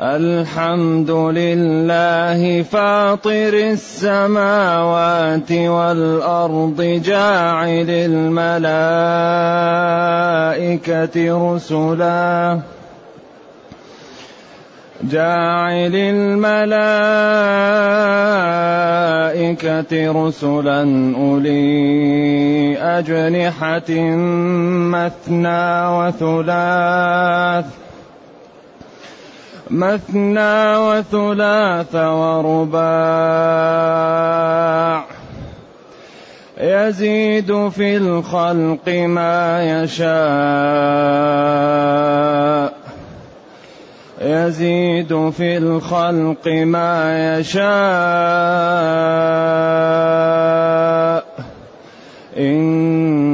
الحمد لله فاطر السماوات والأرض جاعل الملائكة رسلا. جاعل الملائكة رسلا أولي أجنحة مثنى وثلاث. مثنى وثلاث ورباع. يزيد في الخلق ما يشاء. يزيد في الخلق ما يشاء. إن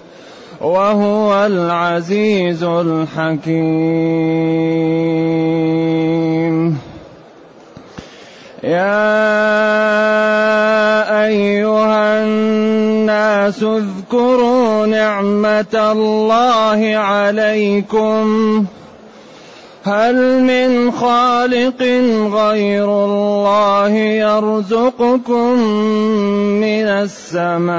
وهو العزيز الحكيم. يا أيها الناس اذكروا نعمة الله عليكم. هل من خالق غير الله يرزقكم من السماء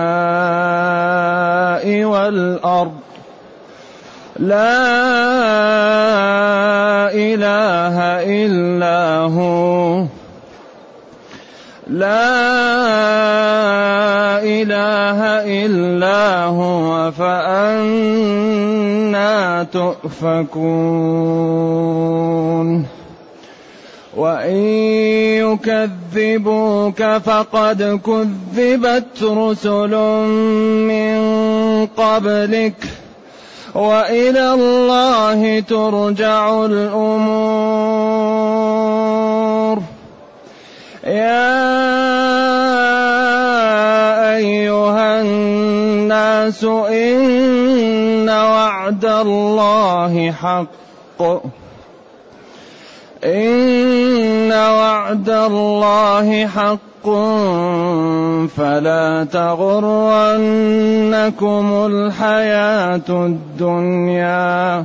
والأرض؟ لا إله إلا هو. لا إله إلا هو فأنا تؤفكون. وإن يكذبوك فقد كذبت رسل من قبلك. وإلى الله ترجع الأمور. يا أيها الناس إن وعد الله حق. إن وعد الله حق. فلا تغرنكم الحياة الدنيا.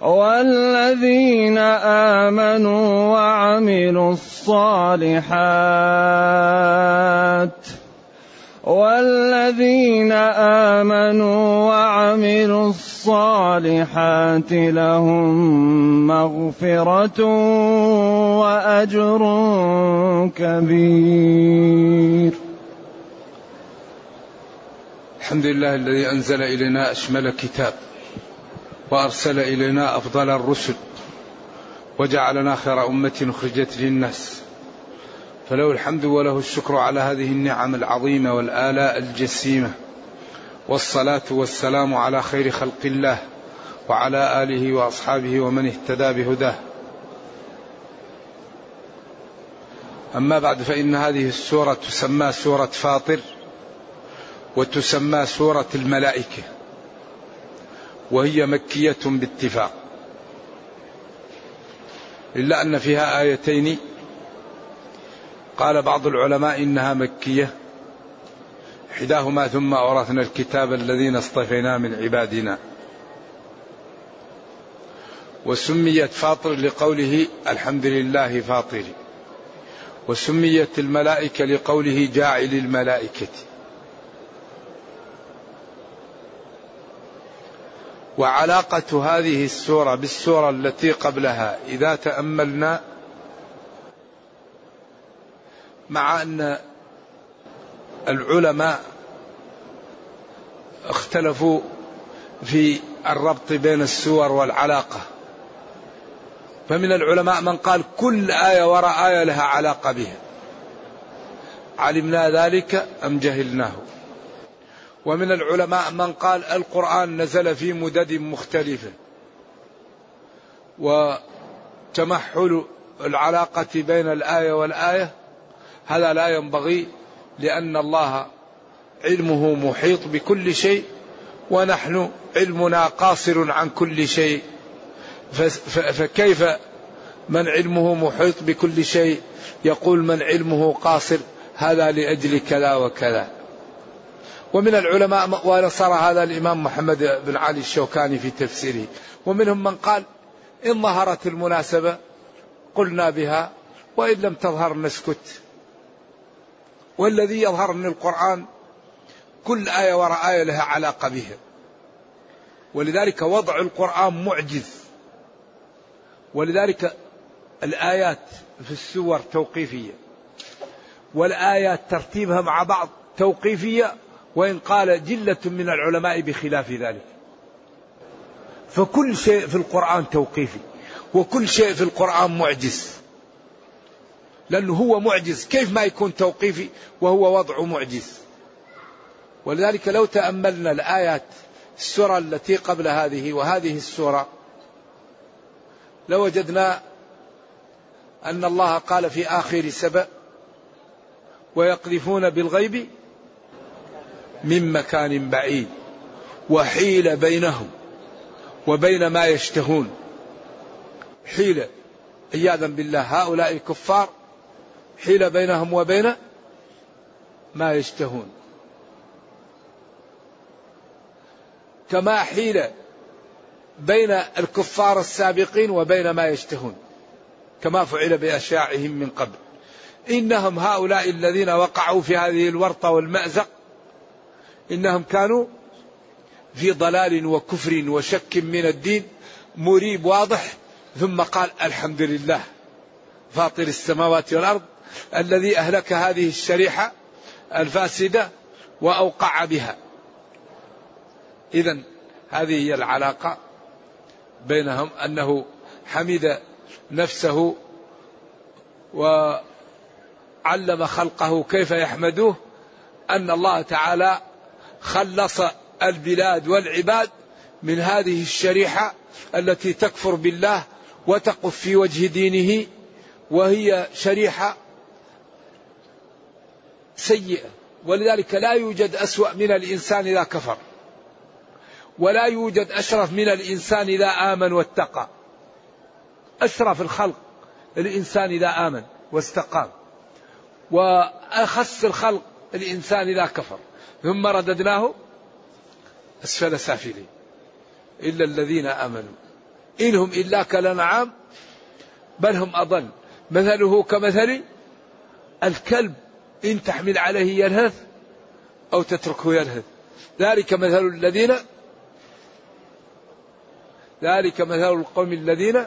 والذين آمنوا وعملوا الصالحات والذين آمنوا وعملوا الصالحات لهم مغفرة وأجر كبير. الحمد لله الذي أنزل إلينا أشمل كتاب. وأرسل إلينا أفضل الرسل وجعلنا خير أمة أخرجت للناس. فله الحمد وله الشكر على هذه النعم العظيمة والآلاء الجسيمة. والصلاة والسلام على خير خلق الله وعلى آله وأصحابه ومن اهتدى بهداه. أما بعد فإن هذه السورة تسمى سورة فاطر وتسمى سورة الملائكة. وهي مكية باتفاق. إلا أن فيها آيتين. قال بعض العلماء إنها مكية. إحداهما ثم أورثنا الكتاب الذين اصطفينا من عبادنا. وسميت فاطر لقوله الحمد لله فاطر. وسميت الملائكة لقوله جاعل الملائكة. وعلاقة هذه السورة بالسورة التي قبلها. إذا تأملنا مع أن العلماء اختلفوا في الربط بين السور والعلاقة. فمن العلماء من قال كل آية وراء آية لها علاقة بها. علمنا ذلك أم جهلناه؟ ومن العلماء من قال القرآن نزل في مدد مختلفة وتمحل العلاقة بين الآية والآية. هذا لا ينبغي لأن الله علمه محيط بكل شيء ونحن علمنا قاصر عن كل شيء. فكيف من علمه محيط بكل شيء؟ يقول من علمه قاصر هذا لأجل كذا وكذا. ومن العلماء ونصر هذا الإمام محمد بن علي الشوكاني في تفسيره. ومنهم من قال إن ظهرت المناسبة قلنا بها وإن لم تظهر نسكت. والذي يظهر من القرآن كل آية وراء آية لها علاقة بها. ولذلك وضع القرآن معجز. ولذلك الآيات في السور توقيفية. والآيات ترتيبها مع بعض توقيفية وإن قال جلة من العلماء بخلاف ذلك. فكل شيء في القرآن توقيفي وكل شيء في القرآن معجز. لأنه هو معجز كيف ما يكون توقيفي وهو وضع معجز؟ ولذلك لو تأملنا الآيات السورة التي قبل هذه وهذه السورة لوجدنا أن الله قال في آخر سبأ ويقذفون بالغيب من مكان بعيد وحيل بينهم وبين ما يشتهون. حيل عياذا بالله هؤلاء الكفار حيل بينهم وبين ما يشتهون. كما حيل بين الكفار السابقين وبين ما يشتهون كما فعل بأشياعهم من قبل. إنهم هؤلاء الذين وقعوا في هذه الورطة والمأزق إنهم كانوا في ضلال وكفر وشك من الدين مريب واضح. ثم قال الحمد لله فاطر السماوات والأرض الذي أهلك هذه الشريحة الفاسدة وأوقع بها. إذا هذه هي العلاقة بينهم أنه حمد نفسه وعلم خلقه كيف يحمدوه أن الله تعالى خلص البلاد والعباد من هذه الشريحة التي تكفر بالله وتقف في وجه دينه وهي شريحة سيئة. ولذلك لا يوجد أسوأ من الإنسان إذا كفر ولا يوجد أشرف من الإنسان إذا آمن واتقى. أشرف الخلق الإنسان إذا آمن واستقام. وأخس الخلق الإنسان إذا كفر. ثم رددناه أسفل سافلين إلا الذين آمنوا. إنهم إلا كالأنعام بل هم أضل. مثله كمثل الكلب إن تحمل عليه يلهث أو تتركه يلهث. ذلك مثل الذين ذلك مثل القوم الذين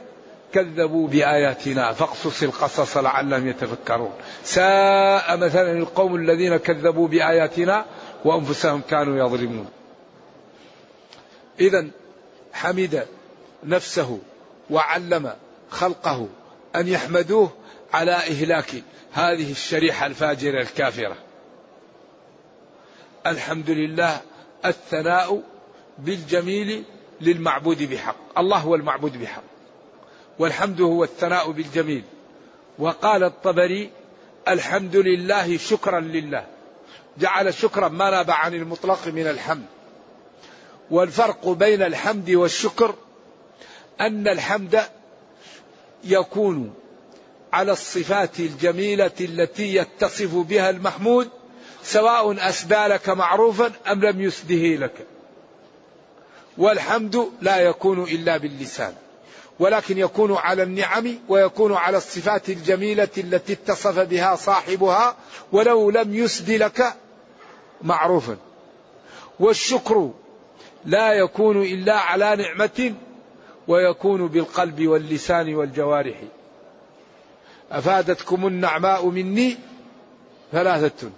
كذبوا بآياتنا. فاقصص القصص لعلهم يتفكرون. ساء مثلا القوم الذين كذبوا بآياتنا وأنفسهم كانوا يظلمون. إذا حمد نفسه وعلم خلقه أن يحمدوه على إهلاك هذه الشريحة الفاجرة الكافرة. الحمد لله الثناء بالجميل للمعبود بحق. الله هو المعبود بحق. والحمد هو الثناء بالجميل. وقال الطبري الحمد لله شكرا لله. جعل شكرا ما ناب عن المطلق من الحمد. والفرق بين الحمد والشكر أن الحمد يكون على الصفات الجميلة التي يتصف بها المحمود سواء أسدى لك معروفا أم لم يسده لك. والحمد لا يكون إلا باللسان. ولكن يكون على النعم ويكون على الصفات الجميلة التي اتصف بها صاحبها ولو لم يسد لك معروفا. والشكر لا يكون إلا على نعمة ويكون بالقلب واللسان والجوارح. أفادتكم النعماء مني؟ ثلاثة.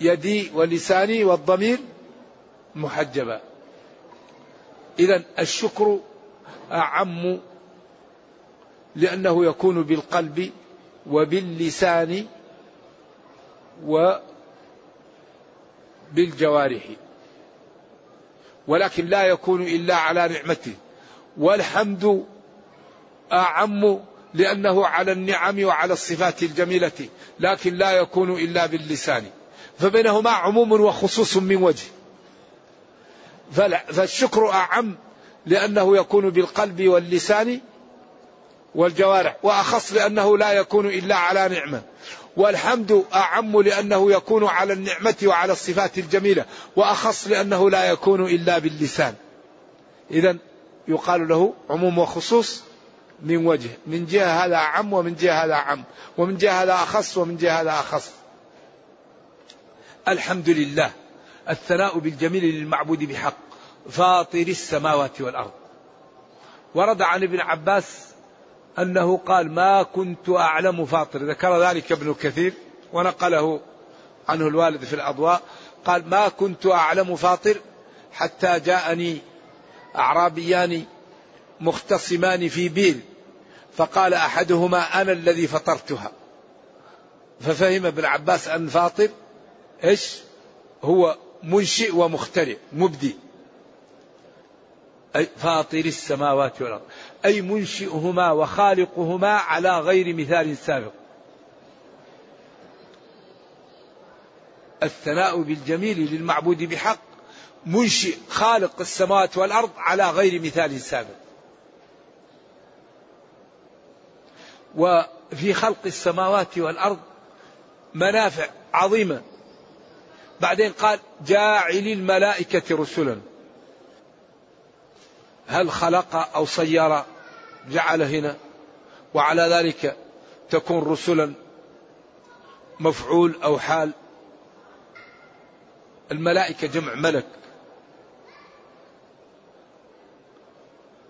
يدي ولساني والضمير محجبا إذا الشكر أعم لأنه يكون بالقلب وباللسان وبالجوارح ولكن لا يكون إلا على نعمته. والحمد أعم لأنه على النعم وعلى الصفات الجميلة لكن لا يكون إلا باللسان. فبينهما عموم وخصوص من وجه. فالشكر أعم لأنه يكون بالقلب واللسان والجوارح وأخص لأنه لا يكون إلا على نعمة. والحمد أعم لأنه يكون على النعمة وعلى الصفات الجميلة وأخص لأنه لا يكون إلا باللسان. إذا يقال له عموم وخصوص من وجه من جهة هذا أعم ومن جهة هذا أعم ومن جهة هذا أخص ومن جهة هذا أخص. الحمد لله. الثناء بالجميل للمعبود بحق فاطر السماوات والأرض. ورد عن ابن عباس أنه قال ما كنت أعلم فاطر. ذكر ذلك ابن كثير ونقله عنه الوالد في الأضواء. قال ما كنت أعلم فاطر حتى جاءني أعرابيان مختصمان في بير فقال أحدهما أنا الذي فطرتها. ففهم ابن عباس أن فاطر إيش؟ هو منشئ ومخترع مبدي. أي فاطر السماوات والأرض. أي منشئهما وخالقهما على غير مثال سابق. الثناء بالجميل للمعبود بحق. منشئ خالق السماوات والأرض على غير مثال سابق. وفي خلق السماوات والأرض منافع عظيمة. بعدين قال جاعل الملائكة رسلا. هل خلق أو صير؟ جعل هنا. وعلى ذلك تكون رسلا مفعول أو حال. الملائكة جمع ملك.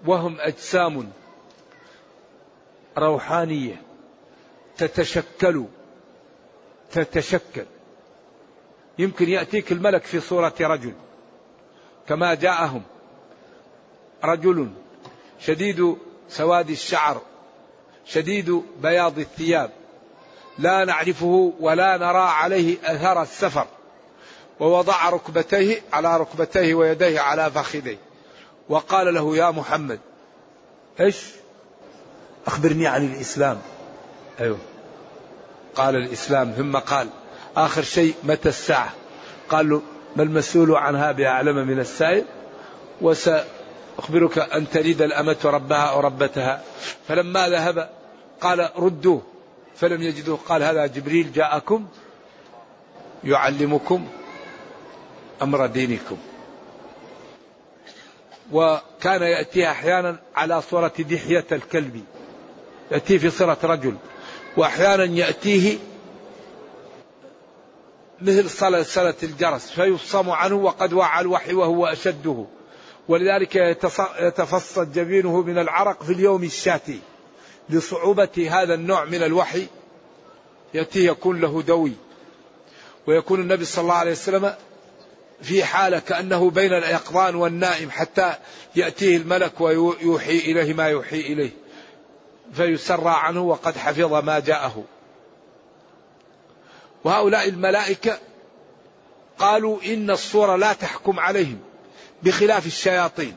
وهم أجسام روحانية. تتشكل. تتشكل. يمكن يأتيك الملك في صورة رجل. كما جاءهم رجل شديد سواد الشعر شديد بياض الثياب لا نعرفه ولا نرى عليه أثر السفر ووضع ركبتيه على ركبتيه ويديه على فخذيه وقال له يا محمد إيش؟ أخبرني عن الإسلام. أيوه. قال الإسلام ثم قال آخر شيء متى الساعة؟ قال له ما المسؤول عنها بأعلم من السائل؟ وس أخبرك أن تلد الأمة ربها أو ربتها. فلما ذهب قال ردوه. فلم يجدوه. قال هذا جبريل جاءكم يعلمكم أمر دينكم. وكان يأتيها أحيانا على صورة دحية الكلب. يأتيه في صورة رجل. وأحيانا يأتيه مثل صلة الجرس فيفصم عنه وقد وعى الوحي وهو أشده. ولذلك يتفصد جبينه من العرق في اليوم الشاتي لصعوبة هذا النوع من الوحي. يأتي يكون له دوي. ويكون النبي صلى الله عليه وسلم في حالة كأنه بين اليقظان والنائم حتى يأتيه الملك ويوحي إليه ما يوحي إليه. فيسرى عنه وقد حفظ ما جاءه. وهؤلاء الملائكة قالوا إن الصورة لا تحكم عليهم بخلاف الشياطين.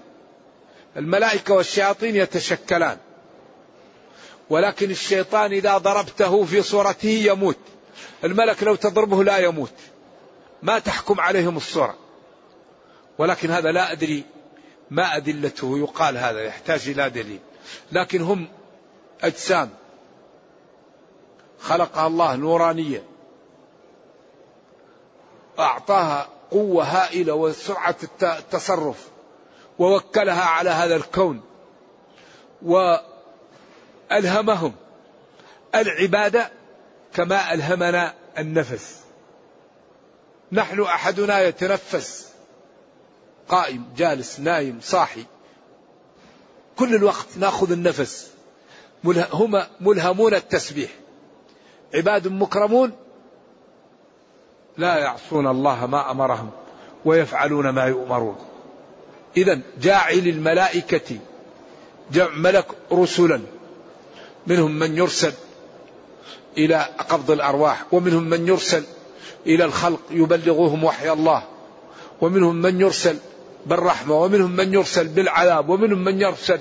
الملائكة والشياطين يتشكلان ولكن الشيطان إذا ضربته في صورته يموت. الملك لو تضربه لا يموت. ما تحكم عليهم الصورة. ولكن هذا لا أدري ما أدلته. يقال هذا يحتاج إلى دليل. لكن هم أجسام خلقها الله نورانية. أعطاها قوة هائلة وسرعة التصرف ووكلها على هذا الكون وألهمهم العبادة كما ألهمنا النفس. نحن أحدنا يتنفس قائم جالس نايم صاحي. كل الوقت نأخذ النفس. هم ملهمون التسبيح. عباد مكرمون لا يعصون الله ما أمرهم ويفعلون ما يؤمرون. اذا جاعل الملائكة جمع ملك رسلا منهم من يرسل إلى قبض الأرواح ومنهم من يرسل إلى الخلق يبلغهم وحي الله ومنهم من يرسل بالرحمة ومنهم من يرسل بالعذاب ومنهم من يرسل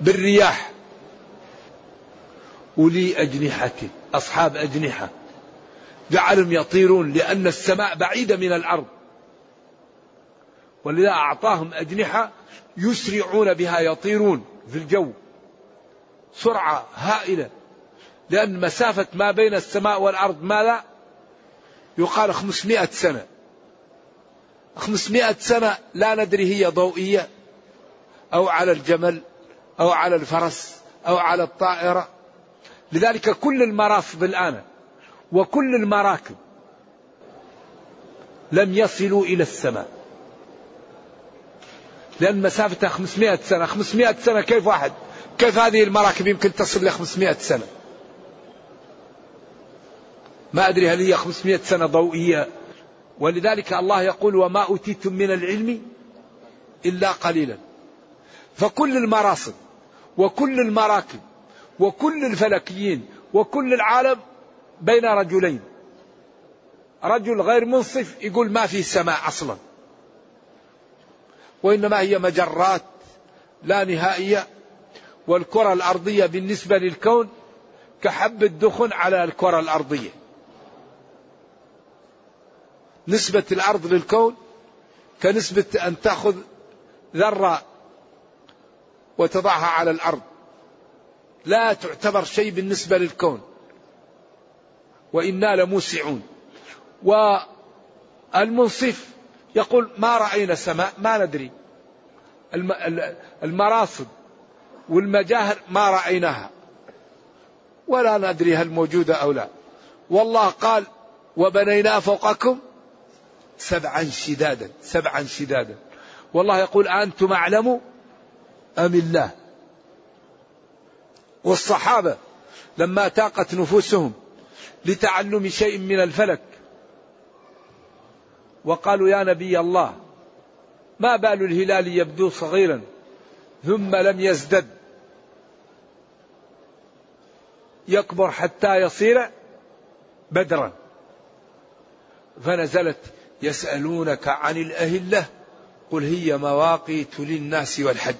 بالرياح. أولي أجنحة أصحاب أجنحة. جعلهم يطيرون لأن السماء بعيدة من الأرض. ولذا أعطاهم أجنحة يسرعون بها يطيرون في الجو. سرعة هائلة. لأن مسافة ما بين السماء والأرض ماذا يقال 500 سنة. 500 سنة لا ندري هي ضوئية أو على الجمل أو على الفرس أو على الطائرة. لذلك كل المراصد الآن وكل المراكب لم يصلوا إلى السماء. لأن مسافتها 500 سنة. 500 سنة كيف واحد؟ كيف هذه المراكب يمكن تصل ل 500 سنة؟ ما أدري هل هي 500 سنة ضوئية. ولذلك الله يقول وما أوتيتم من العلم إلا قليلا. فكل المراصد وكل المراكب وكل الفلكيين وكل العالم بين رجلين. رجل غير منصف يقول ما في سماء أصلا. وإنما هي مجرات لا نهائية والكرة الأرضية بالنسبة للكون كحب الدخن على الكرة الأرضية. نسبة الأرض للكون كنسبة أن تأخذ ذرة وتضعها على الأرض. لا تعتبر شيء بالنسبة للكون. وإنا لموسعون. والمنصف يقول ما رأينا سماء ما ندري. المراصد والمجاهر ما رأيناها. ولا ندري هل موجودة أو لا. والله قال وبنينا فوقكم سبعا شدادا سبعا شدادا. والله يقول أنتم أعلم أم الله؟ والصحابة لما تاقت نفوسهم لتعلم شيء من الفلك. وقالوا يا نبي الله ما بال الهلال يبدو صغيرا ثم لم يزدد. يكبر حتى يصير بدرا. فنزلت يسألونك عن الأهلة قل هي مواقيت للناس والحج.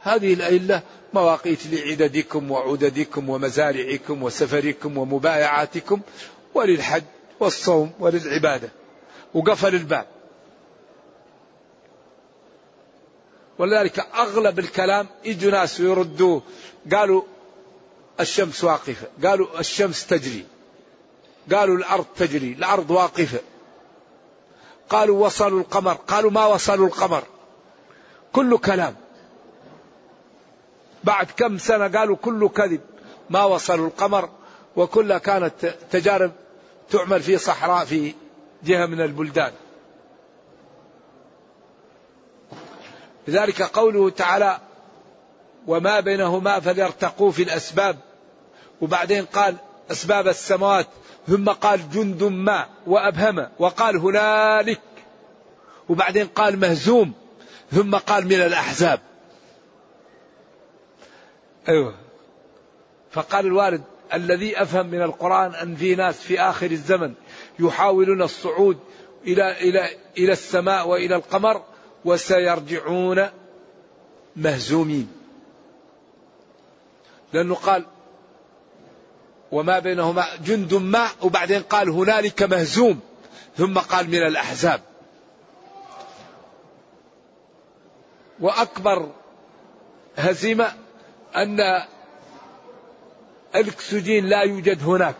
هذه الأهلة مواقيت لعددكم وعددكم ومزارعكم وسفركم ومبايعاتكم وللحج والصوم وللعبادة. وقفل الباب. ولذلك أغلب الكلام يجوا ناس ويردوه قالوا الشمس واقفة. قالوا الشمس تجري. قالوا الأرض تجري. الأرض واقفة. قالوا وصلوا القمر. قالوا ما وصلوا القمر. كل كلام. بعد كم سنة قالوا كله كذب ما وصلوا القمر وكلها كانت تجارب تعمل في صحراء في جهة من البلدان. لذلك قوله تعالى وما بينهما فليرتقوا في الأسباب وبعدين قال أسباب السماوات ثم قال جند ما وأبهم وقال هنالك وبعدين قال مهزوم ثم قال من الأحزاب أيوة. فقال الوارد الذي أفهم من القرآن أن في ناس في آخر الزمن يحاولون الصعود إلى إلى إلى السماء وإلى القمر وسيرجعون مهزومين. لأنه قال وما بينهما جند ما وبعدين قال هنالك مهزوم. ثم قال من الأحزاب. وأكبر هزيمة أن الأكسجين لا يوجد هناك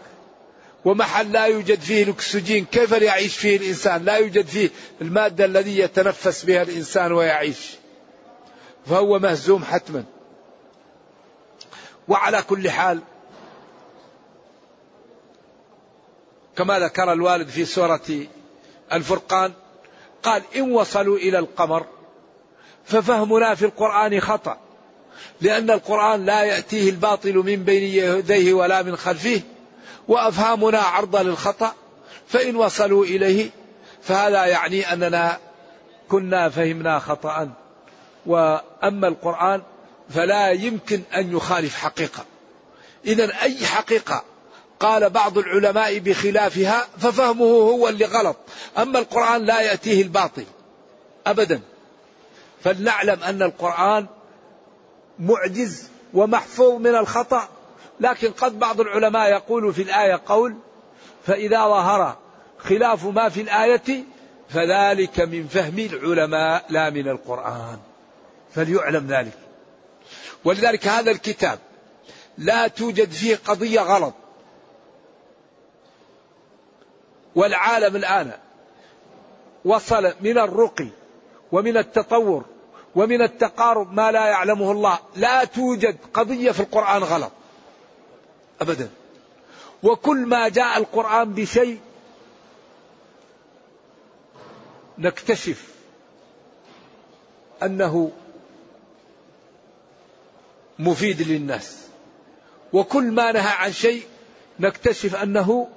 ومحل لا يوجد فيه الأكسجين كيف يعيش فيه الإنسان؟ لا يوجد فيه المادة الذي يتنفس بها الإنسان ويعيش. فهو مهزوم حتما. وعلى كل حال كما ذكر الوالد في سورة الفرقان قال إن وصلوا إلى القمر ففهمنا في القرآن خطأ. لأن القرآن لا يأتيه الباطل من بين يديه ولا من خلفه وأفهامنا عرضة للخطأ فإن وصلوا إليه فهذا يعني أننا كنا فهمنا خطأ. وأما القرآن فلا يمكن أن يخالف حقيقة. إذا أي حقيقة قال بعض العلماء بخلافها ففهمه هو اللي غلط. أما القرآن لا يأتيه الباطل أبدا. فلنعلم أن القرآن معجز ومحفوظ من الخطأ. لكن قد بعض العلماء يقول في الآية قول فإذا ظهر خلاف ما في الآية فذلك من فهم العلماء لا من القرآن. فليعلم ذلك. ولذلك هذا الكتاب لا توجد فيه قضية غلط. والعالم الآن وصل من الرقي ومن التطور ومن التقارب ما لا يعلمه الله. لا توجد قضية في القرآن غلط. أبدا. وكل ما جاء القرآن بشيء نكتشف أنه مفيد للناس. وكل ما نهى عن شيء نكتشف أنه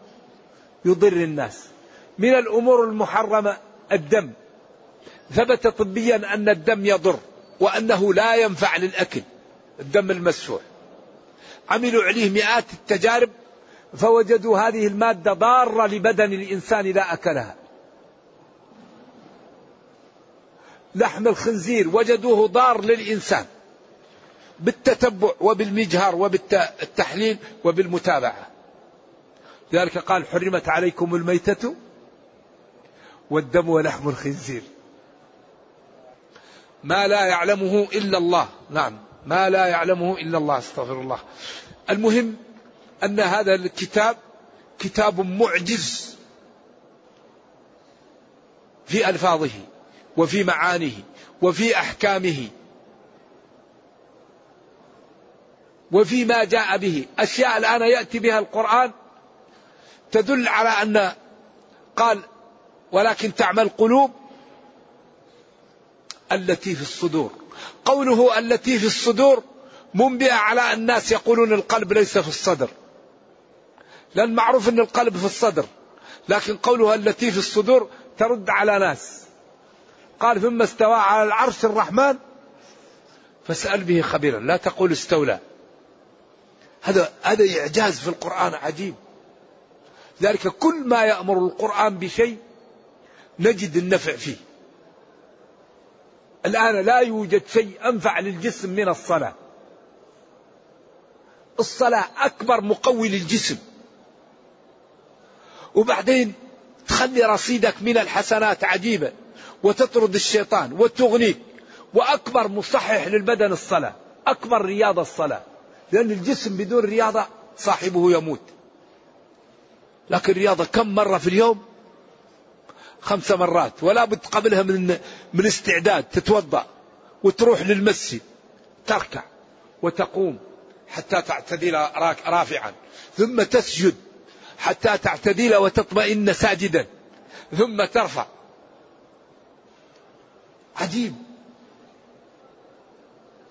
يضر الناس. من الأمور المحرمة الدم. ثبت طبيا أن الدم يضر وأنه لا ينفع للأكل الدم المسفوح. عملوا عليه مئات التجارب فوجدوا هذه المادة ضارة لبدن الإنسان إذا أكلها. لحم الخنزير وجدوه ضار للإنسان بالتتبع وبالمجهر وبالتحليل وبالمتابعة. لذلك قال حرمت عليكم الميتة والدم ولحم الخنزير. ما لا يعلمه إلا الله. نعم. ما لا يعلمه إلا الله أستغفر الله. المهم أن هذا الكتاب كتاب معجز في ألفاظه وفي معانيه وفي أحكامه وفي ما جاء به. أشياء الآن يأتي بها القرآن تدل على أن قال ولكن تعمل قلوب التي في الصدور. قوله التي في الصدور منبئة على الناس يقولون القلب ليس في الصدر. لأن معروف أن القلب في الصدر لكن قوله التي في الصدور ترد على ناس. قال ثم استوى على العرش الرحمن فاسأل به خبيرا لا تقول استولى. هذا هذا إعجاز في القرآن عجيب. ذلك كل ما يأمر القرآن بشيء نجد النفع فيه. الآن لا يوجد شيء أنفع للجسم من الصلاة. الصلاة أكبر مقوي للجسم. وبعدين تخلي رصيدك من الحسنات عجيبة وتطرد الشيطان وتغنيك. وأكبر مصحح للبدن الصلاة أكبر رياضة الصلاة. لأن الجسم بدون رياضة صاحبه يموت. لكن رياضة كم مرة في اليوم؟ خمس مرات ولا بد قبلها من من استعداد تتوضأ وتروح للمسجد تركع وتقوم حتى تعتدل رافعا ثم تسجد حتى تعتدل وتطمئن ساجدا ثم ترفع. عجيب.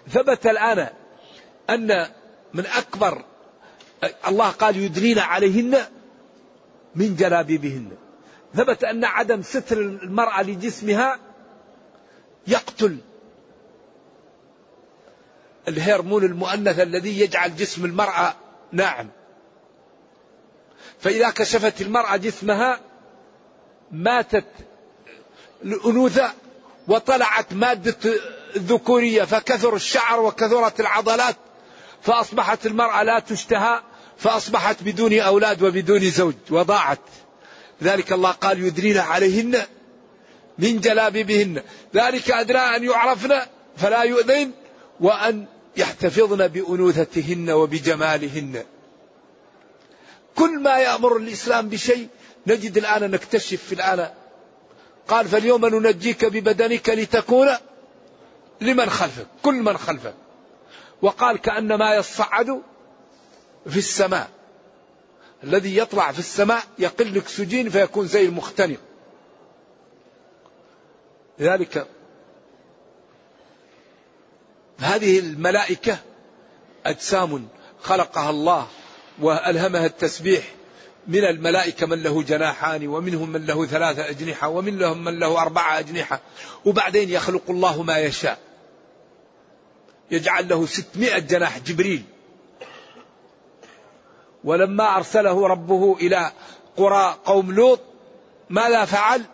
ثبت الآن أن من أكبر الله قال يدنين عليهن من جلابيبهن. ثبت أن عدم ستر المرأة لجسمها يقتل الهرمون المؤنث الذي يجعل جسم المرأة ناعم. فإذا كشفت المرأة جسمها ماتت الأنوثة وطلعت مادة الذكورية فكثر الشعر وكثرت العضلات فأصبحت المرأة لا تشتهى فأصبحت بدون أولاد وبدون زوج وضاعت. ذلك الله قال يدرين عليهن من جلابيبهن. ذلك أدنى أن يعرفن فلا يؤذين وأن يحتفظن بأنوثتهن وبجمالهن. كل ما يأمر الإسلام بشيء نجد الآن نكتشف في الآن. قال فاليوم ننجيك ببدنك لتكون لمن خلفك كل من خلفك. وقال كأنما يصعد في السماء. الذي يطلع في السماء يقل اكسجين فيكون زي المختنق. لذلك هذه الملائكة أجسام خلقها الله وألهمها التسبيح. من الملائكة من له جناحان ومنهم من له ثلاثة أجنحة ومنهم من له أربعة أجنحة وبعدين يخلق الله ما يشاء. يجعل له ستمائة جناح جبريل. ولما أرسله ربه إلى قرى قوم لوط ماذا فعل؟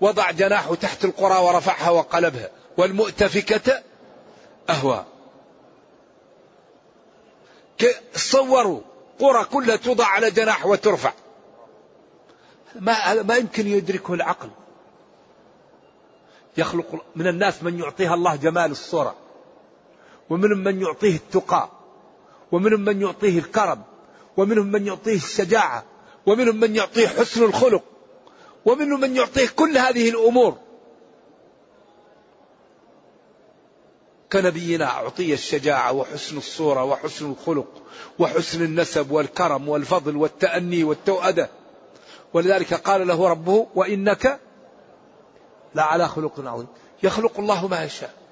وضع جناحه تحت القرى ورفعها وقلبها والمؤتفكة أهوى. صوروا قرى كلها توضع على جناح وترفع. ما ما يمكن يدركه العقل. يخلق من الناس من يعطيها الله جمال الصورة ومنهم من يعطيه التقى ومنهم من يعطيه الكرم. ومنهم من يعطيه الشجاعة ومنهم من يعطيه حسن الخلق ومنهم من يعطيه كل هذه الأمور. كنبينا أعطي الشجاعة وحسن الصورة وحسن الخلق وحسن النسب والكرم والفضل والتأني والتوأدة. ولذلك قال له ربه وإنك لعلى خلق عظيم يخلق الله ما يشاء.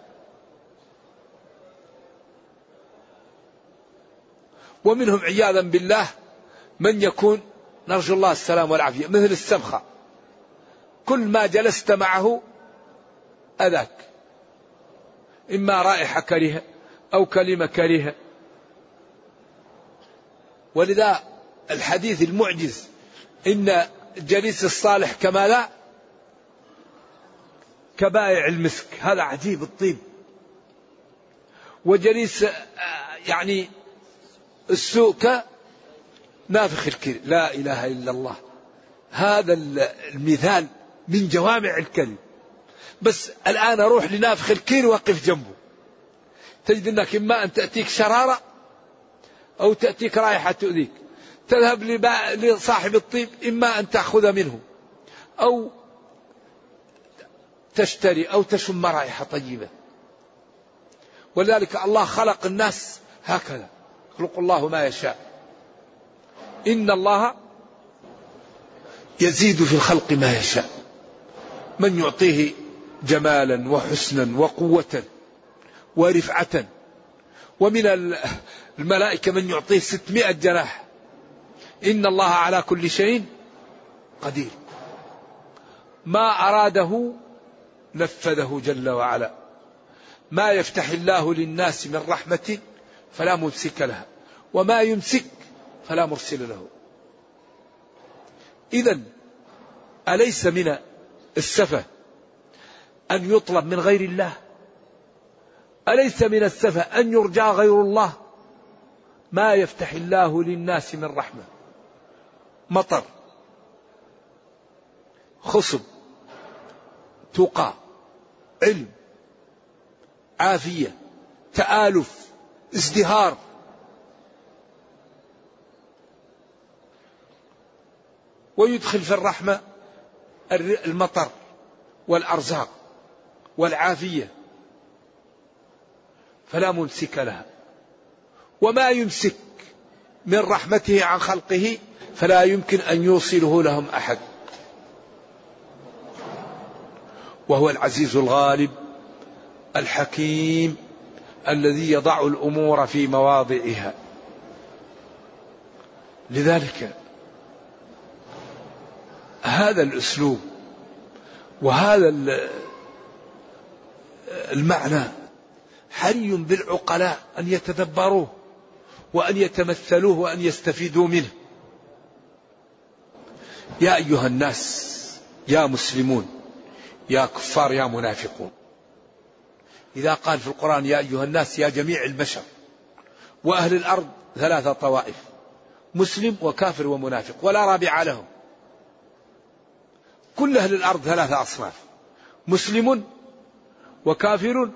ومنهم عياذا بالله من يكون نرجو الله السلام والعافية مثل السبخة. كل ما جلست معه أذاك. إما رائحة كريهة أو كلمة كريهة ولذا الحديث المعجز إن جليس الصالح كما لا كبائع المسك. هذا عجيب الطيب. وجليس آه، يعني السوء كنافخ الكير لا إله إلا الله. هذا المثال من جوامع الكلم بس الآن أروح لنافخ الكير وقف جنبه. تجد أنك إما أن تأتيك شرارة أو تأتيك رائحة تؤذيك. تذهب لصاحب الطيب إما أن تأخذ منه أو تشتري أو تشم رائحة طيبة. ولذلك الله خلق الناس هكذا. يخلق الله ما يشاء. إن الله يزيد في الخلق ما يشاء. من يعطيه جمالا وحسنا وقوة ورفعة. ومن الملائكة من يعطيه ستمائة جناح. إن الله على كل شيء قدير. ما أراده نفذه جل وعلا. ما يفتح الله للناس من رحمة فلا ممسك لها وما يمسك فلا مرسل له. إذا أليس من السفة أن يطلب من غير الله؟ أليس من السفة أن يرجى غير الله؟ ما يفتح الله للناس من رحمة. مطر خصب تقى علم عافية تآلف ازدهار. ويدخل في الرحمة المطر والأرزاق والعافية. فلا ممسك لها. وما يمسك من رحمته عن خلقه فلا يمكن أن يوصله لهم أحد. وهو العزيز الغالب الحكيم. الذي يضع الأمور في مواضعها. لذلك هذا الأسلوب وهذا المعنى حري بالعقلاء أن يتدبروه وأن يتمثلوه وأن يستفيدوا منه. يا أيها الناس يا مسلمون يا كفار يا منافقون إذا قال في القرآن يا أيها الناس يا جميع البشر وأهل الأرض ثلاثة طوائف مسلم وكافر ومنافق ولا رابع لهم. كل أهل الأرض ثلاثة أصناف مسلم وكافر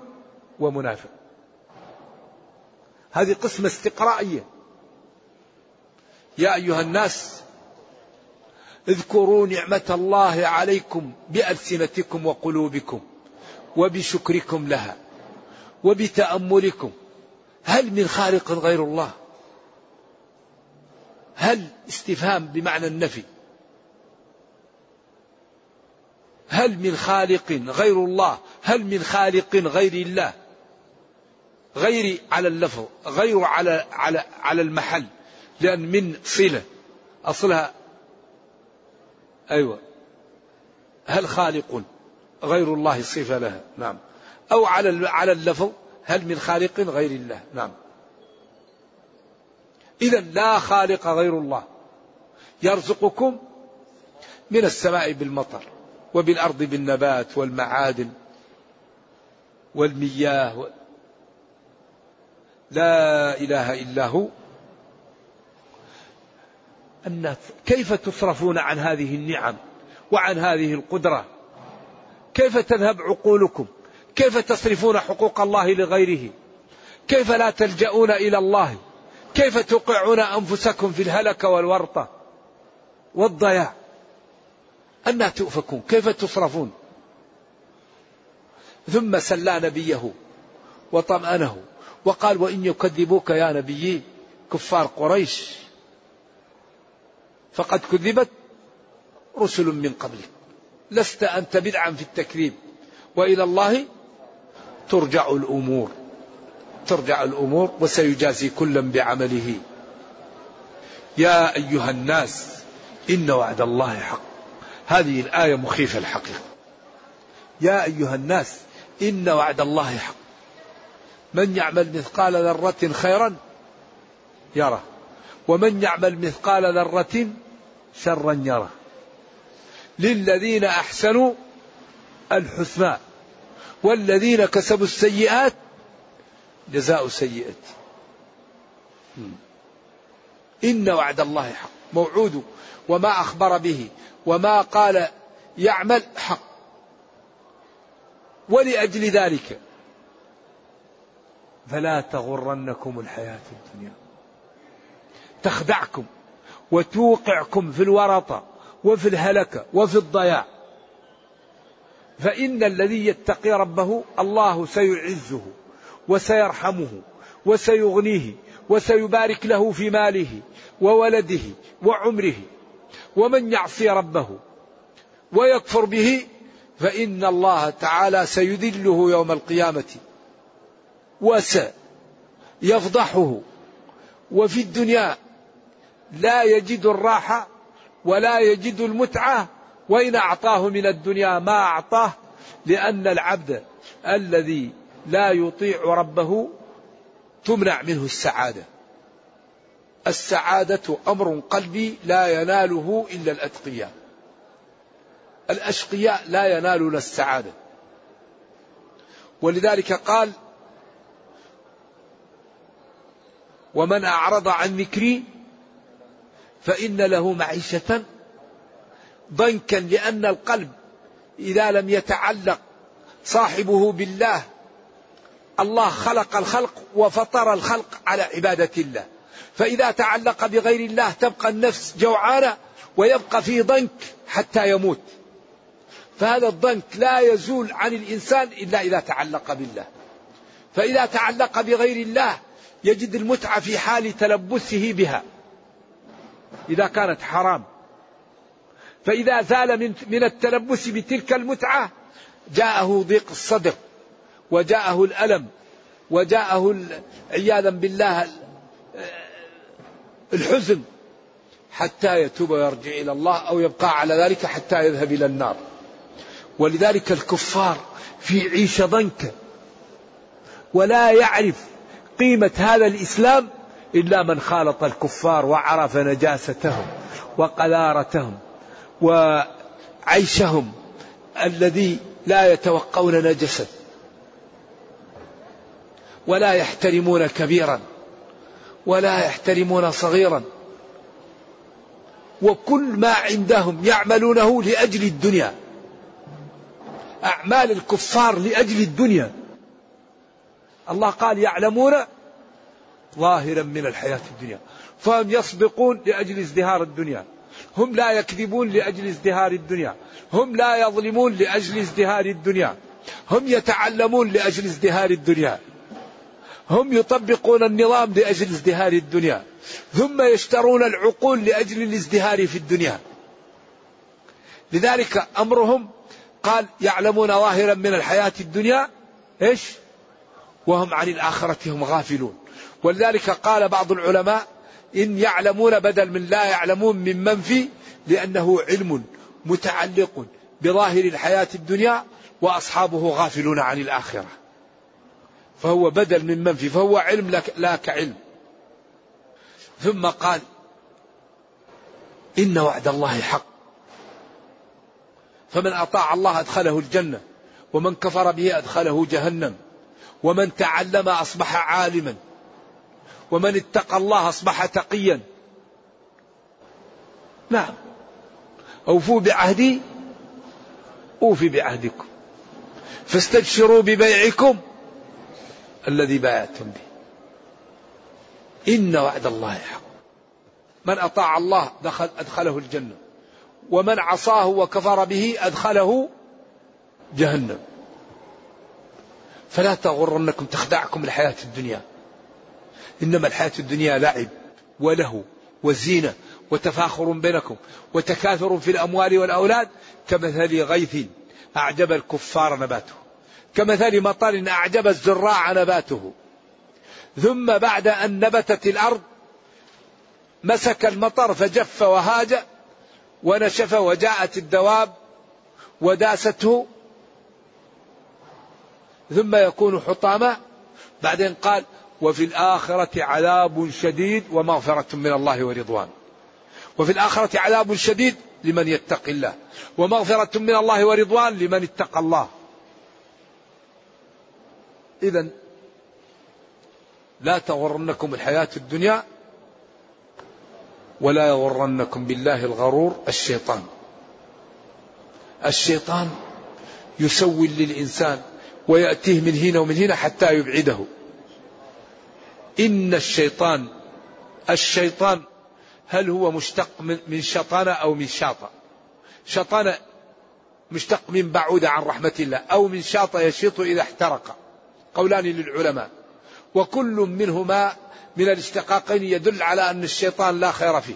ومنافق. هذه قسمة استقرائية. يا أيها الناس اذكروا نعمة الله عليكم بألسنتكم وقلوبكم وبشكركم لها. وبتأملكم. هل من خالق غير الله؟ هل استفهام بمعنى النفي؟ هل من خالق غير الله؟ هل من خالق غير الله؟ غير على اللفظ غير على على على المحل. لأن من صلة أصلها أيوة. هل خالق غير الله صفة لها؟ نعم. أو على على اللفظ هل من خالق غير الله؟ نعم. إذا لا خالق غير الله. يرزقكم من السماء بالمطر وبالأرض بالنبات والمعادن والمياه لا إله إلا هو. الناس كيف تصرفون عن هذه النعم وعن هذه القدرة؟ كيف تذهب عقولكم؟ كيف تصرفون حقوق الله لغيره؟ كيف لا تلجؤون إلى الله؟ كيف توقعون أنفسكم في الهلكة والورطة؟ والضياع؟ أنا تؤفكون كيف تصرفون؟ ثم سلى نبيه وطمأنه وقال وإن يكذبوك يا نبي كفار قريش فقد كذبت رسل من قبلك لست أنت بدعا في التكذيب وإلى الله ترجع الأمور ترجع الأمور وسيجازي كلا بعمله. يا أيها الناس إن وعد الله حق. هذه الآية مخيفة الحقيقة. يا أيها الناس إن وعد الله حق. من يعمل مثقال ذرة خيرا؟ يره ومن يعمل مثقال ذرة شرا يره للذين أحسنوا الحسنى. والذين كسبوا السيئات جزاء سيئة إن وعد الله حق. موعود وما أخبر به وما قال يعمل حق. ولأجل ذلك فلا تغرنكم الحياة الدنيا. تخدعكم وتوقعكم في الورطة وفي الهلكة وفي الضياع. فإن الذي يتقي ربه الله سيعزه وسيرحمه وسيغنيه وسيبارك له في ماله وولده وعمره ومن يعصي ربه ويكفر به فإن الله تعالى سيذله يوم القيامة وسيفضحه. وفي الدنيا لا يجد الراحة ولا يجد المتعة وإن أعطاه من الدنيا ما أعطاه لأن العبد الذي لا يطيع ربه تمنع منه السعادة. السعادة أمر قلبي لا يناله إلا الأتقياء. الأشقياء لا ينالون السعادة. ولذلك قال ومن أعرض عن ذكري فإن له معيشة ضنكا لأن القلب إذا لم يتعلق صاحبه بالله الله خلق الخلق وفطر الخلق على عبادة الله. فإذا تعلق بغير الله تبقى النفس جوعانة ويبقى في ضنك حتى يموت. فهذا الضنك لا يزول عن الإنسان إلا إذا تعلق بالله. فإذا تعلق بغير الله يجد المتعة في حال تلبسه بها. إذا كانت حرام. فإذا زال من, من التلبس بتلك المتعة جاءه ضيق الصدر وجاءه الألم وجاءه عياذا بالله الحزن حتى يتوب ويرجع إلى الله أو يبقى على ذلك حتى يذهب إلى النار. ولذلك الكفار في عيشة ضنكة ولا يعرف قيمة هذا الإسلام إلا من خالط الكفار وعرف نجاستهم وقذارتهم. وعيشهم الذي لا يتوقون نجسا ولا يحترمون كبيرا ولا يحترمون صغيرا وكل ما عندهم يعملونه لأجل الدنيا. أعمال الكفار لأجل الدنيا. الله قال يعلمون ظاهرا من الحياة الدنيا. فهم يسبقون لأجل ازدهار الدنيا. هم لا يكذبون لأجل ازدهار الدنيا. هم لا يظلمون لأجل ازدهار الدنيا. هم يتعلمون لأجل ازدهار الدنيا. هم يطبقون النظام لأجل ازدهار الدنيا. ثم يشترون العقول لأجل الازدهار في الدنيا. لذلك أمرهم قال يعلمون ظاهرا من الحياة الدنيا إيش؟ وهم عن الآخرة هم غافلون. ولذلك قال بعض العلماء إن يعلمون بدل من لا يعلمون من منفي لأنه علم متعلق بظاهر الحياة الدنيا وأصحابه غافلون عن الآخرة. فهو بدل من منفي فهو علم لا كعلم ثم قال إن وعد الله حق. فمن أطاع الله أدخله الجنة ومن كفر به أدخله جهنم ومن تعلم أصبح عالما ومن اتقى الله أصبح تقيا. نعم. أوفوا بعهدي أوفي بعهدكم. فاستبشروا ببيعكم الذي بايعتم به. إن وعد الله حق. من أطاع الله دخل أدخله الجنة. ومن عصاه وكفر به أدخله جهنم. فلا تغرنكم تخدعكم الحياة الدنيا. إنما الحياة الدنيا لعب وله وزينة وتفاخر بينكم وتكاثر في الأموال والأولاد كمثل غيث أعجب الكفار نباته. كمثل مطر أعجب الزراع نباته. ثم بعد أن نبتت الأرض مسك المطر فجف وهاج ونشف وجاءت الدواب وداسته ثم يكون حطاما. بعدين قال وفي الآخرة عذاب شديد ومغفرة من الله ورضوان. وفي الآخرة عذاب شديد لمن يتقي الله. ومغفرة من الله ورضوان لمن اتقى الله. إذا لا تغرنكم الحياة الدنيا ولا يغرنكم بالله الغرور الشيطان. الشيطان يسول للإنسان ويأتيه من هنا ومن هنا حتى يبعده. إن الشيطان الشيطان هل هو مشتق من شطانة أو من شاطة شطانة مشتق من بعود عن رحمة الله أو من شاطة يشيط إذا احترق. قولان للعلماء. وكل منهما من الاشتقاقين يدل على أن الشيطان لا خير فيه.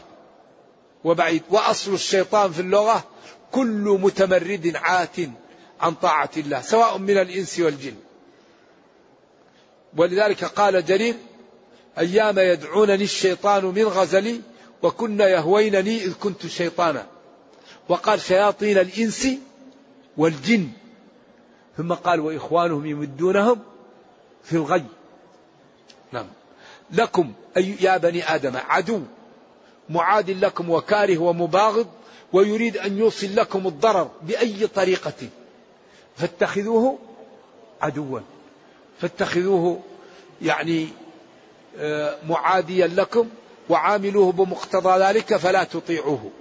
وبعيد. وأصل الشيطان في اللغة كل متمرد عات عن طاعة الله سواء من الإنس والجن. ولذلك قال جرير أيام يدعونني الشيطان من غزلي وكن يهوينني إذ كنت شيطانا. وقال شياطين الإنس والجن. ثم قال وإخوانهم يمدونهم في الغي. نعم. لكم أي يا بني آدم عدو. معاد لكم وكاره ومباغض ويريد أن يوصل لكم الضرر بأي طريقة. فاتخذوه عدوا. فاتخذوه يعني معاديا لكم وعاملوه بمقتضى ذلك فلا تطيعوه.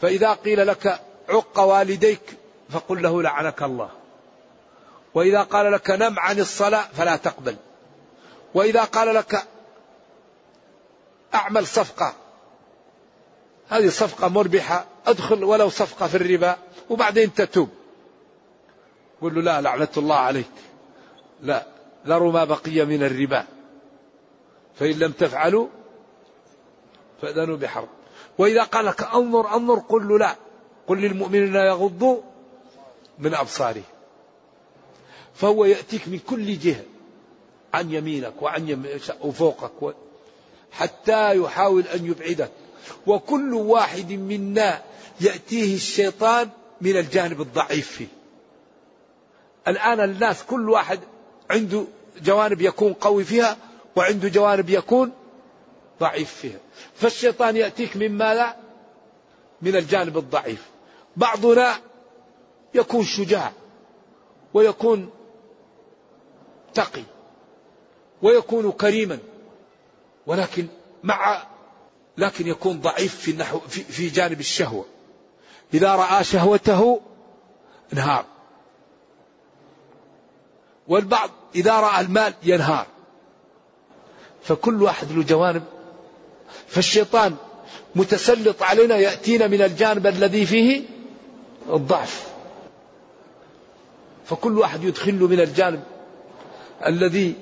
فإذا قيل لك عق والديك فقل له لعنك الله. وإذا قال لك نم عن الصلاة فلا تقبل. وإذا قال لك أعمل صفقة هذه صفقة مربحة أدخل ولو صفقة في الربا وبعدين تتوب. قل له لا لعنة الله عليك. لا ذروا ما بقي من الربا. فإن لم تفعلوا فأذنوا بحرب. وإذا قال لك أنظر أنظر قل له لا. قل للمؤمنين يغضوا من أبصارهم. فهو يأتيك من كل جهة عن يمينك وعن يمينك وفوقك حتى يحاول أن يبعدك. وكل واحد منا يأتيه الشيطان من الجانب الضعيف فيه. الآن الناس كل واحد عنده جوانب يكون قوي فيها وعنده جوانب يكون ضعيف فيها. فالشيطان يأتيك من ماذا من الجانب الضعيف. بعضنا يكون شجاع ويكون تقي ويكون كريما ولكن مع لكن يكون ضعيف في النحو في, في جانب الشهوة. إذا رأى شهوته انهار. والبعض إذا رأى المال ينهار. فكل واحد له جوانب. فالشيطان متسلط علينا يأتينا من الجانب الذي فيه الضعف. فكل واحد يدخل من الجانب الذي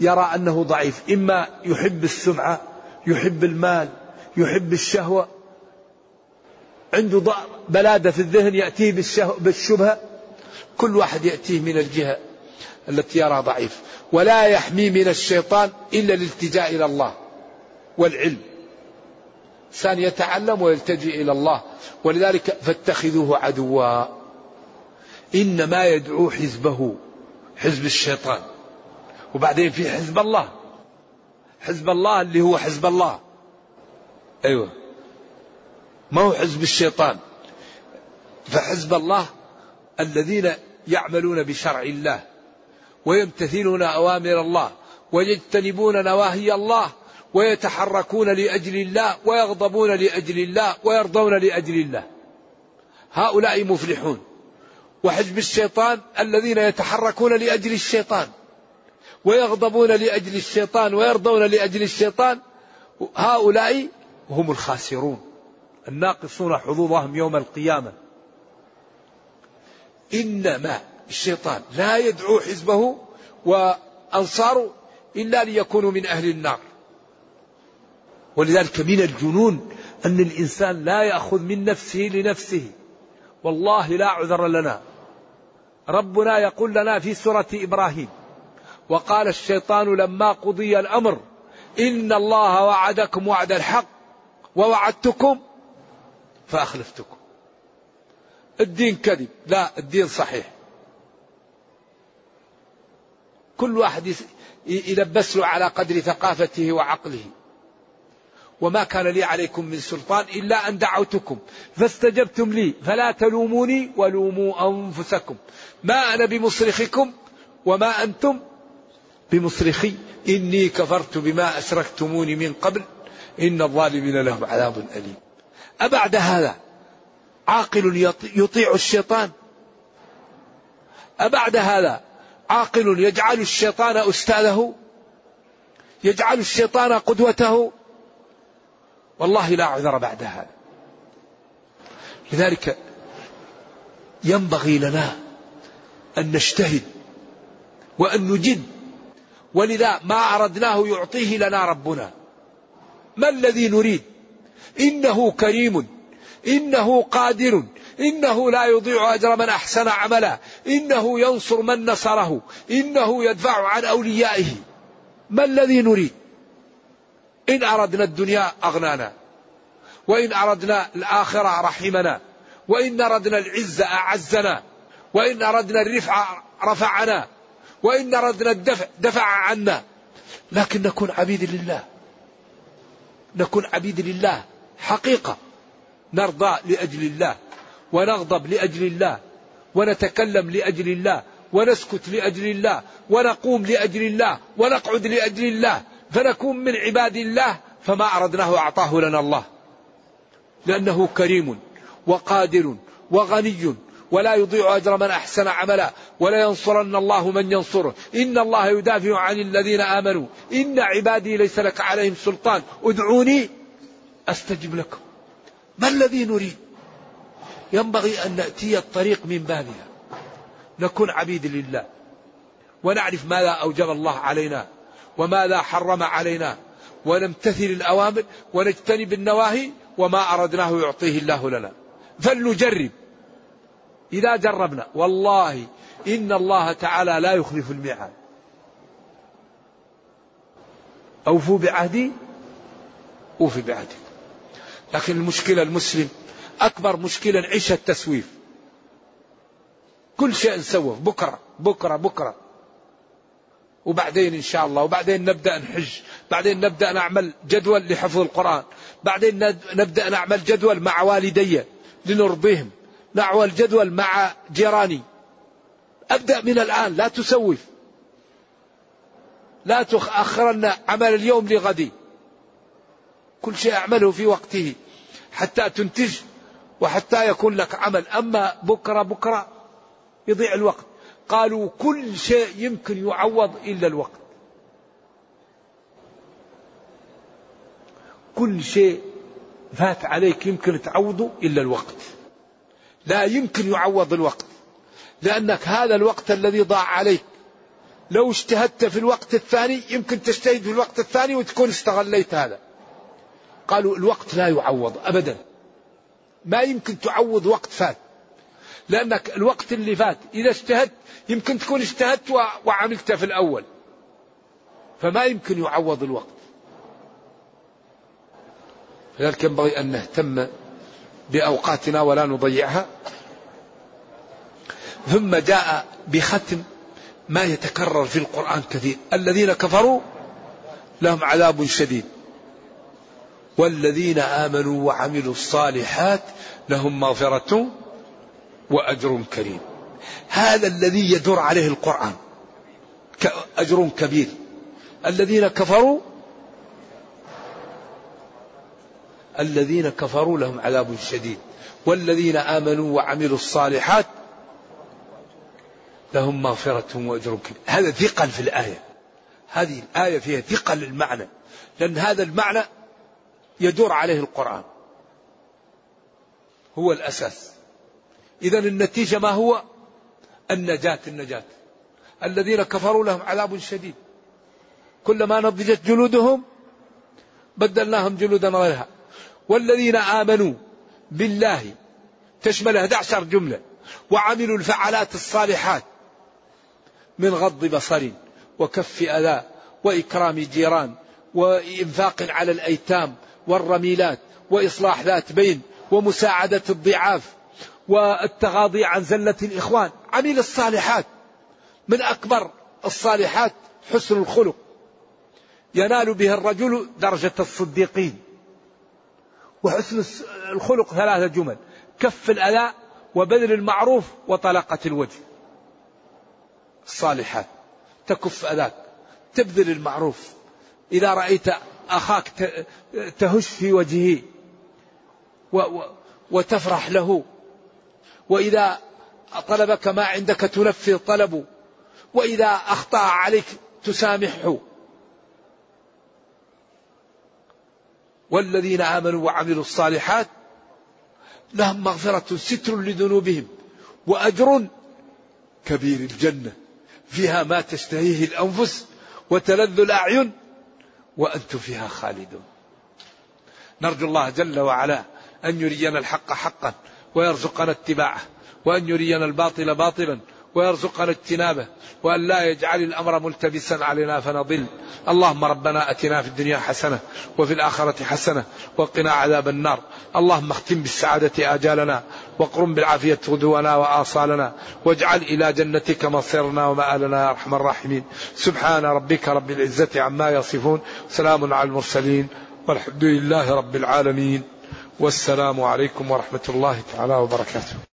يرى أنه ضعيف. إما يحب السمعة يحب المال يحب الشهوة. عنده بلادة في الذهن يأتيه بالشبهة. كل واحد يأتيه من الجهة. التي يرى ضعيف. ولا يحمي من الشيطان إلا الالتجاء إلى الله والعلم. إنسان يتعلم ويلتجئ إلى الله. ولذلك فاتخذوه عدوا. إنما يدعو حزبه حزب الشيطان. وبعدين في حزب الله. حزب الله اللي هو حزب الله. أيوة. ما هو حزب الشيطان. فحزب الله الذين يعملون بشرع الله. ويمتثلون أوامر الله ويجتنبون نواهي الله ويتحركون لأجل الله ويغضبون لأجل الله ويرضون لأجل الله. هؤلاء مفلحون. وحزب الشيطان الذين يتحركون لأجل الشيطان ويغضبون لأجل الشيطان ويرضون لأجل الشيطان هؤلاء هم الخاسرون. الناقصون حظوظهم يوم القيامة. إنما الشيطان لا يدعو حزبه وأنصاره إلا ليكونوا من أهل النار. ولذلك من الجنون أن الإنسان لا يأخذ من نفسه لنفسه. والله لا عذر لنا. ربنا يقول لنا في سورة إبراهيم وقال الشيطان لما قضي الأمر إن الله وعدكم وعد الحق ووعدتكم فأخلفتكم. الدين كذب. لا الدين صحيح. كل واحد يلبس له على قدر ثقافته وعقله. وما كان لي عليكم من سلطان إلا أن دعوتكم. فاستجبتم لي. فلا تلوموني ولوموا أنفسكم. ما أنا بمصرخكم وما أنتم بمصرخي. إني كفرت بما أشركتموني من قبل. إن الظالمين لهم عذاب أليم. أبعد هذا. عاقل يطيع الشيطان. أبعد هذا. عاقل يجعل الشيطان أستاذه يجعل الشيطان قدوته. والله لا عذر بعد هذا. لذلك ينبغي لنا أن نجتهد وأن نجد ولذا ما أردناه يعطيه لنا ربنا. ما الذي نريد؟ إنه كريم إنه قادر إنه لا يضيع أجر من أحسن عملا إنه ينصر من نصره. إنه يدفع عن أوليائه. ما الذي نريد؟ إن أردنا الدنيا أغنانا. وإن أردنا الآخرة رحمنا. وإن أردنا العزة أعزنا. وإن أردنا الرفع رفعنا. وإن أردنا الدفع دفع عنا. لكن نكون عبيد لله. نكون عبيد لله. حقيقة. نرضى لأجل الله. ونغضب لأجل الله ونتكلم لأجل الله ونسكت لأجل الله ونقوم لأجل الله ونقعد لأجل الله فنكون من عباد الله فما أردناه أعطاه لنا الله. لأنه كريم وقادر وغني ولا يضيع أجر من أحسن عملا ولا ينصرن الله من ينصره إن الله يدافع عن الذين آمنوا. إن عبادي ليس لك عليهم سلطان. ادعوني أستجب لكم. ما الذي نريد؟ ينبغي أن نأتي الطريق من بابها. نكون عبيد لله. ونعرف ماذا أوجب الله علينا وماذا حرم علينا. ونمتثل الأوامر ونجتنب النواهي وما أردناه يعطيه الله لنا. فلنجرب. إذا جربنا والله إن الله تعالى لا يخلف الميعاد. أوفوا بعهدي أوفي بعهدي لكن المشكلة المسلم أكبر مشكلة نعيشها التسويف. كل شيء نسوف بكرة بكرة بكرة. وبعدين إن شاء الله وبعدين نبدأ نحج بعدين نبدأ نعمل جدول لحفظ القرآن بعدين نبدأ نعمل جدول مع والدي لنرضيهم نعمل جدول مع جيراني. أبدأ من الآن لا تسوف. لا تؤخرن عمل اليوم لغدي. كل شيء أعمله في وقته حتى تنتج وحتى يكون لك عمل. أما بكرة بكرة يضيع الوقت. قالوا كل شيء يمكن يعوض إلا الوقت. كل شيء فات عليك يمكن تعوضه إلا الوقت. لا يمكن يعوض الوقت. لأنك هذا الوقت الذي ضاع عليك. لو اجتهدت في الوقت الثاني يمكن تجتهد في الوقت الثاني وتكون استغليت هذا. قالوا الوقت لا يعوض أبدا. ما يمكن تعوض وقت فات. لأنك الوقت اللي فات إذا اجتهدت يمكن تكون اجتهدت وعملت في الأول. فما يمكن يعوض الوقت. لذلك ينبغي أن نهتم بأوقاتنا ولا نضيعها. ثم جاء بختم ما يتكرر في القرآن كثير الذين كفروا لهم عذاب شديد. والذين آمنوا وعملوا الصالحات لهم مغفرة وأجر كريم. هذا الذي يدور عليه القرآن أجر كبير. الذين كفروا الذين كفروا لهم عذاب شديد. والذين آمنوا وعملوا الصالحات لهم مغفرة وأجر كبير. هذا ثقل في الآية. هذه الآية فيها ثقل المعنى لأن هذا المعنى يدور عليه القرآن. هو الأساس. إذا النتيجة ما هو؟ النجاة النجاة. الذين كفروا لهم عذاب شديد. كلما نضجت جلودهم بدلناهم جلودا غيرها. والذين آمنوا بالله تشمل 11 جملة وعملوا الفعالات الصالحات من غض بصر وكف أذى وإكرام جيران وإنفاق على الأيتام والرميلات وإصلاح ذات بين ومساعدة الضعاف والتغاضي عن زلة الإخوان. عمل الصالحات من أكبر الصالحات حسن الخلق. ينال به الرجل درجة الصديقين. وحسن الخلق ثلاثة جمل كف الأذى وبذل المعروف وطلقة الوجه. الصالحات تكف أذاك تبذل المعروف. إذا رأيت أخاك تهش في وجهه وتفرح له. وإذا طلبك ما عندك تنفذ طلبه وإذا أخطأ عليك تسامحه. والذين آمنوا وعملوا الصالحات لهم مغفرة ستر لذنوبهم وأجر كبير الجنة. فيها ما تشتهيه الأنفس وتلذ الأعين وأنتم فيها خالدون. نرجو الله جل وعلا أن يرينا الحق حقا ويرزقنا اتباعه وأن يرينا الباطل باطلا ويرزقنا اجتنابه وأن لا يجعل الأمر ملتبسا علينا فنضل. اللهم ربنا أتنا في الدنيا حسنة وفي الآخرة حسنة وقنا عذاب النار. اللهم اختم بالسعادة آجالنا واقرم بالعافية غدونا وآصالنا واجعل إلى جنتك مصيرنا ومآلنا يا أرحم الراحمين. سبحان ربك رب العزة عما يصفون. سلام على المرسلين. والحمد لله رب العالمين. والسلام عليكم ورحمة الله تعالى وبركاته.